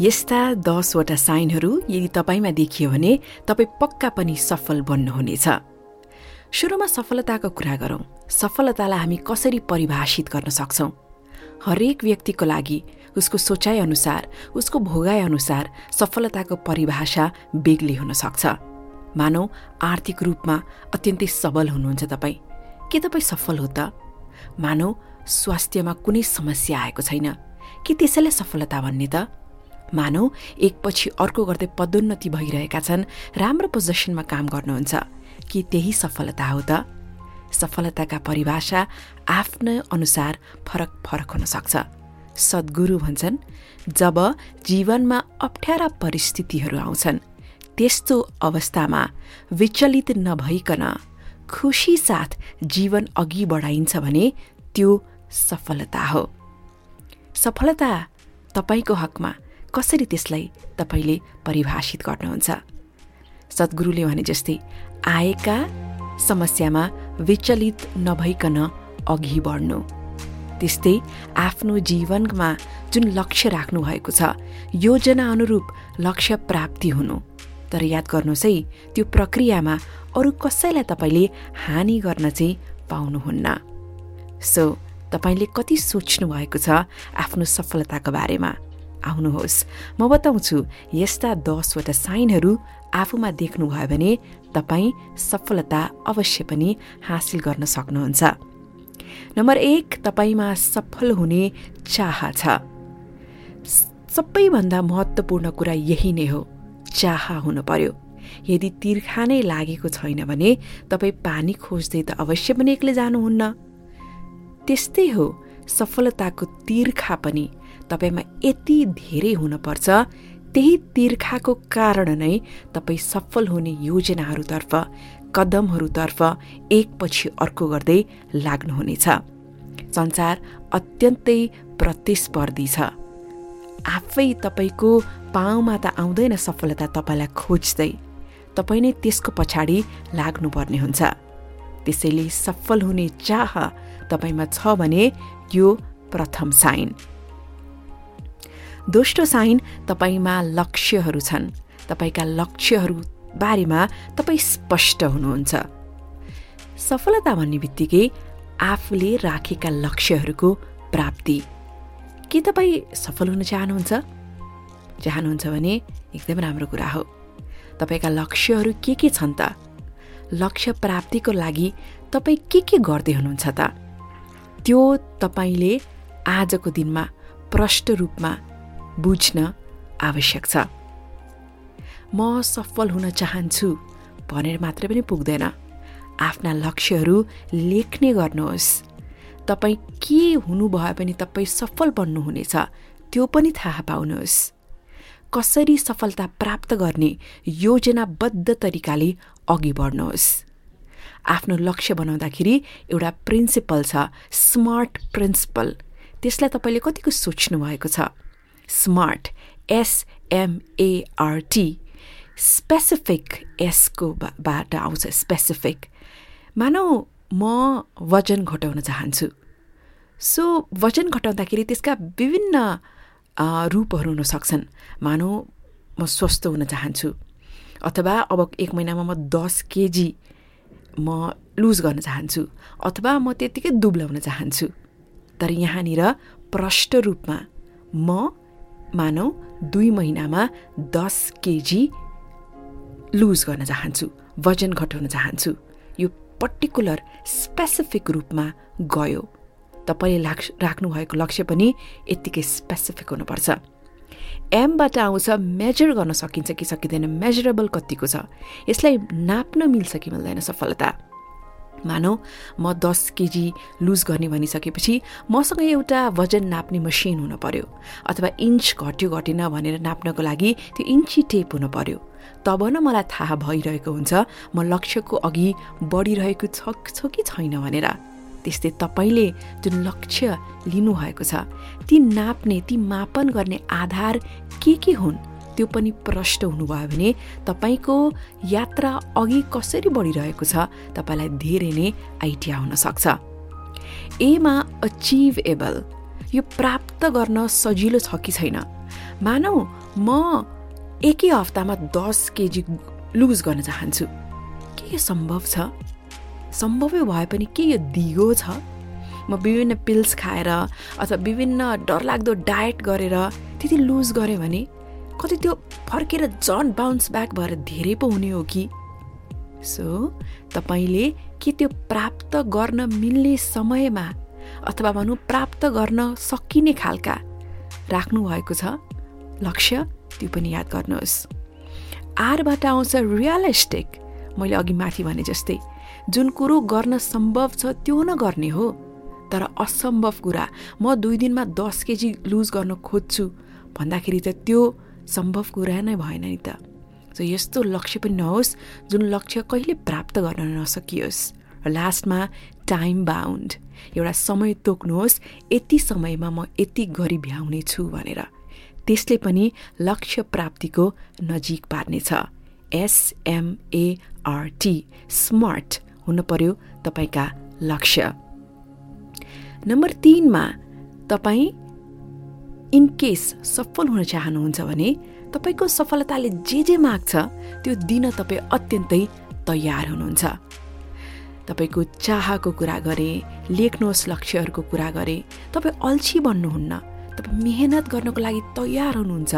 यस्ता दसवटा साइनहरू यदि तपाईँमा देखियो भने तपाईँ पक्का पनि सफल बन्नुहुनेछ। सुरुमा सफलताको कुरा गरौँ। सफलतालाई हामी कसरी परिभाषित गर्न सक्छौँ? हरेक व्यक्तिको लागि उसको सोचाइ अनुसार उसको भोगाइ अनुसार सफलताको परिभाषा बेग्लै हुन सक्छ मानौ आर्थिक रूपमा अत्यन्तै सबल हुनुहुन्छ तपाईँ। के तपाईँ सफल हो त? मानौ स्वास्थ्यमा कुनै समस्या आएको छैन। के त्यसैलाई सफलता भन्ने त? मानौ एकपछि अर्को गर्दै पदोन्नति भइरहेका छन् राम्रो पोजिसनमा काम गर्नुहुन्छ। कि त्यही सफलता हो त? सफलताका परिभाषा आफ्नै अनुसार फरक फरक हुन सक्छ। सद्गुरु भन्छन् जब जीवनमा अप्ठ्यारा परिस्थितिहरू आउँछन् त्यस्तो अवस्थामा विचलित नभइकन खुसी साथ जीवन अघि बढाइन्छ भने त्यो सफलता हो। सफलता तपाईँको हकमा कसरी त्यसलाई तपाईँले परिभाषित गर्नुहुन्छ? सद्गुरुले भने जस्तै आएका समस्यामा विचलित नभइकन अघि बढ्नु। त्यस्तै आफ्नो जीवनमा जुन लक्ष्य राख्नु भएको छ योजना अनुरूप लक्ष्य प्राप्ति हुनु। तर याद गर्नुहोस् है त्यो प्रक्रियामा अरू कसैलाई तपाईँले हानि गर्न चाहिँ पाउनुहुन्न। सो तपाईँले कति सोच्नु भएको छ आफ्नो सफलताको बारेमा? आउनुहोस्। म बताउँछु यस्ता दसवटा साइनहरू आफूमा देख्नुभयो भने तपाईँ सफलता अवश्य पनि हासिल गर्न सक्नुहुन्छ। नम्बर एक तपाईँमा सफल हुने चाह छ। सबैभन्दा महत्त्वपूर्ण कुरा यही नै हो चाह हुनु पर्यो। यदि तिर्खा नै लागेको छैन भने तपाईँ पानी खोज्दै त अवश्य पनि एक्लै जानुहुन्न। त्यस्तै हो सफलताको तिर्खा पनि। तपाईँमा यति धेरै हुनपर्छ त्यही तिर्खाको कारण नै तपाईँ सफल हुने योजनाहरूतर्फ कदमहरूतर्फ एकपछि अर्को गर्दै लाग्नुहुनेछ। संसार अत्यन्तै प्रतिस्पर्धी छ। आफै तपाईँको पाउमा त आउँदैन सफलता तपाईँलाई खोज्दै। तपाईँ नै त्यसको पछाडि लाग्नुपर्ने हुन्छ। त्यसैले सफल हुने चाह तपाईँमा छ भने यो प्रथम साइन। दोस्रो साइन तपाईँमा लक्ष्यहरू छन्। तपाईँका लक्ष्यहरू बारेमा तपाईँ स्पष्ट हुनुहुन्छ। सफलता भन्ने बित्तिकै आफूले राखेका लक्ष्यहरूको प्राप्ति। के तपाईँ सफल हुन चाहनुहुन्छ? चाहनुहुन्छ भने एकदम राम्रो कुरा हो। तपाईँका लक्ष्यहरू के के छन् त? लक्ष्य प्राप्तिको लागि तपाईँ के के गर्दै हुनुहुन्छ त? त्यो तपाईँले आजको दिनमा प्रष्ट रूपमा बुझ्न आवश्यक छ। म सफल हुन चाहन्छु भनेर मात्रै पनि पुग्दैन। आफ्ना लक्ष्यहरू लेख्ने गर्नुहोस्। तपाईँ के हुनुभयो भने तपाईँ सफल बन्नुहुनेछ त्यो पनि थाहा पाउनुहोस्। कसरी सफलता प्राप्त गर्ने योजनाबद्ध तरिकाले अघि बढ्नुहोस्। आफ्नो लक्ष्य बनाउँदाखेरि एउटा प्रिन्सिपल छ स्मार्ट प्रिन्सिपल। त्यसलाई तपाईँले कतिको सोच्नु भएको छ? स्मार्ट एसएमएआरटी स्पेसिफिक एसको बाट आउँछ स्पेसिफिक मानौ म वजन घटाउन चाहन्छु। सो वजन घटाउँदाखेरि त्यसका विभिन्न रूपहरू हुन सक्छन्। मानौ म स्वस्थ हुन चाहन्छु। अथवा अब एक महिनामा म दस केजी म लुज गर्न चाहन्छु। अथवा म त्यत्तिकै दुब्लाउन चाहन्छु। तर यहाँनिर प्रष्ट रूपमा म मानौ दुई महिनामा दस केजी लुज गर्न चाहन्छु वजन घटाउन चाहन्छु। यो पर्टिकुलर स्पेसिफिक रूपमा गयो। तपाईँले लाग् राख्नुभएको लक्ष्य पनि यत्तिकै स्पेसिफिक हुनुपर्छ। एमबाट आउँछ मेजर गर्न सकिन्छ कि सकिँदैन मेजरेबल कतिको छ। यसलाई नाप्न मिल्छ कि मिल्दैन सफलता? मानौ म दस केजी लुज गर्ने भनिसकेपछि मसँग एउटा वजन नाप्ने मसिन हुन पर्यो अथवा इन्च घट्यो घटेन भनेर नाप्नको लागि त्यो इन्ची टेप हुन पर्यो। तब न मलाई थाहा भइरहेको हुन्छ म लक्ष्यको अघि बढिरहेको छ कि छैन भनेर। त्यस्तै तपाईँले जुन लक्ष्य लिनुभएको छ ती नाप्ने ती मापन गर्ने आधार के के हुन्? त्यो पनि प्रष्ट हुनुभयो भने तपाईँको यात्रा अघि कसरी बढिरहेको छ तपाईँलाई धेरै नै आइडिया हुनसक्छ एमा अचिभ एबल यो प्राप्त गर्न सजिलो छ कि छैन? मानौ म एकै हप्तामा दस केजी लुज गर्न चाहन्छु। के यो सम्भव छ? सम्भवै भए पनि के यो दिगो छ? म विभिन्न पिल्स खाएर अथवा विभिन्न डरलाग्दो डायट गरेर त्यति लुज गरेँ भने कति त्यो फर्केर झन् बााउन्स ब्याक भएर धेरै पो हुने हो कि? सो तपाईँले के त्यो प्राप्त गर्न मिल्ने समयमा अथवा भनौँ प्राप्त गर्न सकिने खालका राख्नु भएको छ? लक्ष्य त्यो पनि याद गर्नुहोस्। आरबाट आउँछ रियलिस्टिक मैले अघि माथि भने जस्तै जुन कुरो गर्न सम्भव छ त्यो नगर्ने हो। तर असम्भव कुरा म दुई दिनमा दस केजी लुज गर्न खोज्छु। भन्दाखेरि त त्यो सम्भव कुरा नै भएन नि त। सो यस्तो लक्ष्य पनि नहोस् जुन लक्ष्य कहिले प्राप्त गर्न नसकियोस्। र लास्टमा टाइम बााउन्ड एउटा समय तोक्नुहोस् यति समयमा म यति गरी भ्याउने छु भनेर। त्यसले पनि लक्ष्य प्राप्तिको नजिक पार्नेछ। एसएमएआरटी स्मार्ट हुन पर्यो तपाईँका लक्ष्य। नम्बर तिनमा तपाईँ इनकेस सफल हुन चाहनुहुन्छ भने तपाईँको सफलताले जे जे माग्छ त्यो दिन तपाईँ अत्यन्तै तयार हुनुहुन्छ। तपाईँको चाहको कुरा गरे लेख्नुहोस् लक्ष्यहरूको कुरा गरे तपाईँ अल्छी बन्नुहुन्न। तपाईँ मेहनत गर्नको लागि तयार हुनुहुन्छ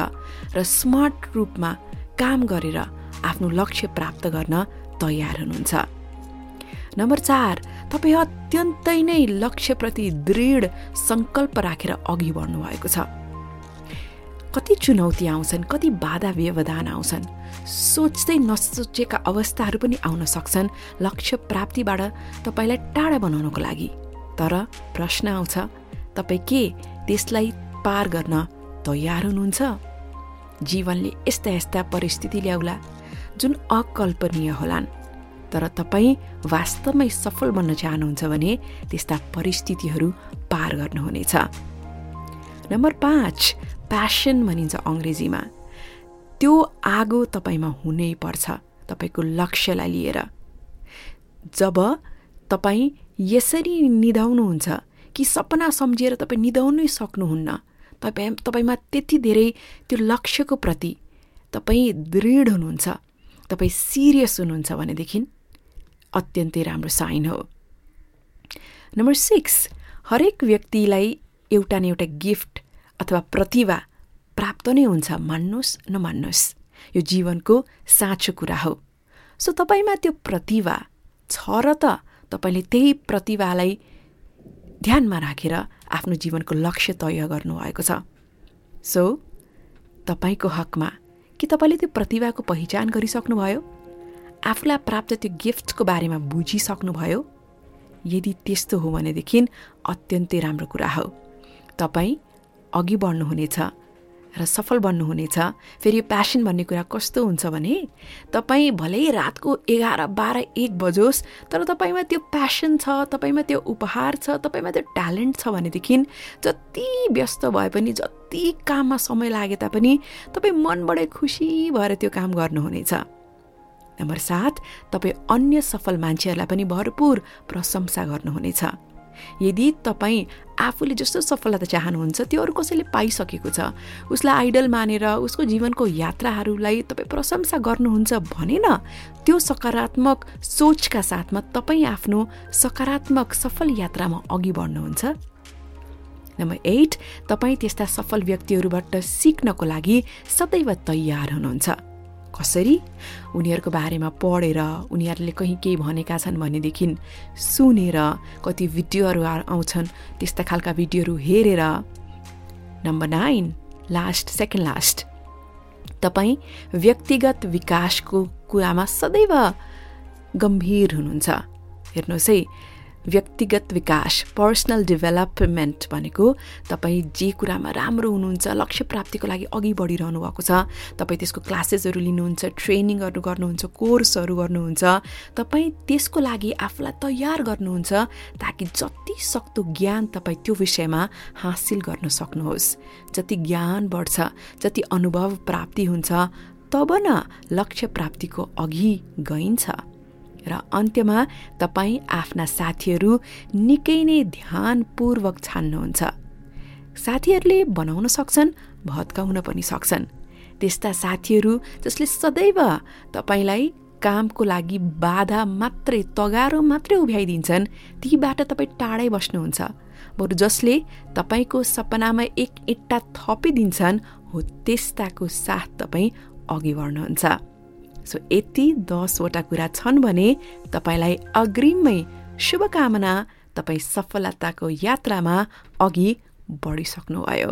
र स्मार्ट रूपमा काम गरेर आफ्नो लक्ष्य प्राप्त गर्न तयार हुनुहुन्छ। नम्बर चार तपाईँ अत्यन्तै नै लक्ष्यप्रति दृढ सङ्कल्प राखेर अघि बढ्नुभएको छ। कति चुनौती आउँछन् कति बाधा व्यवधान आउँछन्। सोच्दै नसोचेका अवस्थाहरू पनि आउन सक्छन् लक्ष्य प्राप्तिबाट तपाईँलाई टाढा बनाउनको लागि। तर प्रश्न आउँछ तपाईँ के त्यसलाई पार गर्न तयार हुनुहुन्छ? जीवनले यस्ता यस्ता परिस्थिति ल्याउला जुन अकल्पनीय होलान्। तर तपाईँ वास्तवमै सफल बन्न चाहनुहुन्छ भने त्यस्ता परिस्थितिहरू पार गर्नुहुनेछ। नम्बर पाँच प्यासन भनिन्छ अङ्ग्रेजीमा। त्यो आगो तपाईँमा हुनै पर्छ तपाईँको लक्ष्यलाई लिएर। जब तपाईँ यसरी निधाउनुहुन्छ कि सपना सम्झिएर तपाईँ निधाउनै सक्नुहुन्न तपाईँ तपाईँमा त्यति धेरै त्यो लक्ष्यको प्रति तपाईँ दृढ हुनुहुन्छ तपाईँ सिरियस हुनुहुन्छ भनेदेखि अत्यन्तै राम्रो साइन हो। नम्बर सिक्स हरेक व्यक्तिलाई एउटा न एउटा गिफ्ट अथवा प्रतिभा प्राप्त नै हुन्छ मान्नुहोस् नमान्नुहोस् यो जीवनको साँचो कुरा हो। सो तपाईँमा त्यो प्रतिभा छ र त तपाईँले त्यही प्रतिभालाई ध्यानमा राखेर आफ्नो जीवनको लक्ष्य तय गर्नुभएको छ। सो तपाईँको हकमा के तपाईँले त्यो प्रतिभाको पहिचान गरिसक्नुभयो? आफूलाई प्राप्त त्यो गिफ्टको बारेमा बुझिसक्नुभयो? यदि त्यस्तो हो भनेदेखि अत्यन्तै राम्रो कुरा हो। तपाईँ अघि बढ्नुहुनेछ र सफल बन्नुहुनेछ। फेरि यो प्यासन भन्ने कुरा कस्तो हुन्छ भने तपाईँ भलै रातको एघार बाह्र एक बजोस् तर तपाईँमा त्यो प्यासन छ तपाईँमा त्यो उपहार छ तपाईँमा त्यो ट्यालेन्ट छ भनेदेखि जति व्यस्त भए पनि जति काममा समय लागे तापनि तपाईँ मनबाटै खुसी भएर त्यो काम गर्नुहुनेछ। नम्बर सात तपाईँ अन्य सफल मान्छेहरूलाई पनि भरपुर प्रशंसा गर्नुहुनेछ। यदि तपाईँ आफूले जस्तो सफलता चाहनुहुन्छ त्यो अरू कसैले पाइसकेको छ उसलाई आइडल मानेर उसको जीवनको यात्राहरूलाई तपाईँ प्रशंसा गर्नुहुन्छ भने न त्यो सकारात्मक सोचका साथमा तपाईँ आफ्नो सकारात्मक सफल यात्रामा अघि बढ्नुहुन्छ। नम्बर एट तपाईँ त्यस्ता सफल व्यक्तिहरूबाट सिक्नको लागि सदैव तयार हुनुहुन्छ। कसरी? उनीहरूको बारेमा पढेर उनीहरूले कहीँ केही भनेका छन् भनेदेखि सुनेर कति भिडियोहरू आउँछन् त्यस्ता खालका भिडियोहरू हेरेर। Number nine last second last तपाईँ व्यक्तिगत विकासको कुरामा सदैव गम्भीर हुनुहुन्छ। हेर्नुहोस् है व्यक्तिगत विकास पर्सनल डेभलपमेन्ट भनेको तपाईँ जे कुरामा राम्रो हुनुहुन्छ लक्ष्य प्राप्तिको लागि अघि बढिरहनु भएको छ तपाईँ त्यसको क्लासेसहरू लिनुहुन्छ ट्रेनिङहरू गर्नुहुन्छ कोर्सहरू गर्नुहुन्छ तपाईँ त्यसको लागि आफूलाई तयार गर्नुहुन्छ ताकि जति सक्दो ज्ञान तपाईँ त्यो विषयमा हासिल गर्न सक्नुहोस्। जति ज्ञान बढ्छ जति अनुभव प्राप्ति हुन्छ तब न लक्ष्य प्राप्तिको अघि गइन्छ। र अन्त्यमा तपाईँ आफ्ना साथीहरू निकै नै ध्यानपूर्वक छान्नुहुन्छ। साथीहरूले बनाउन सक्छन् भत्काउन पनि सक्छन्। त्यस्ता साथीहरू जसले सदैव तपाईँलाई कामको लागि बाधा मात्रै तगारो मात्रै उभ्याइदिन्छन् तीबाट तपाईँ टाढै बस्नुहुन्छ। बरु जसले तपाईँको सपनामा एक इट्टा थपिदिन्छन् हो त्यस्ताको साथ तपाईँ अघि बढ्नुहुन्छ। सो यति दसवटा कुरा छन् भने तपाईँलाई अग्रिममै शुभकामना तपाईँ सफलताको यात्रामा अघि बढिसक्नुभयो।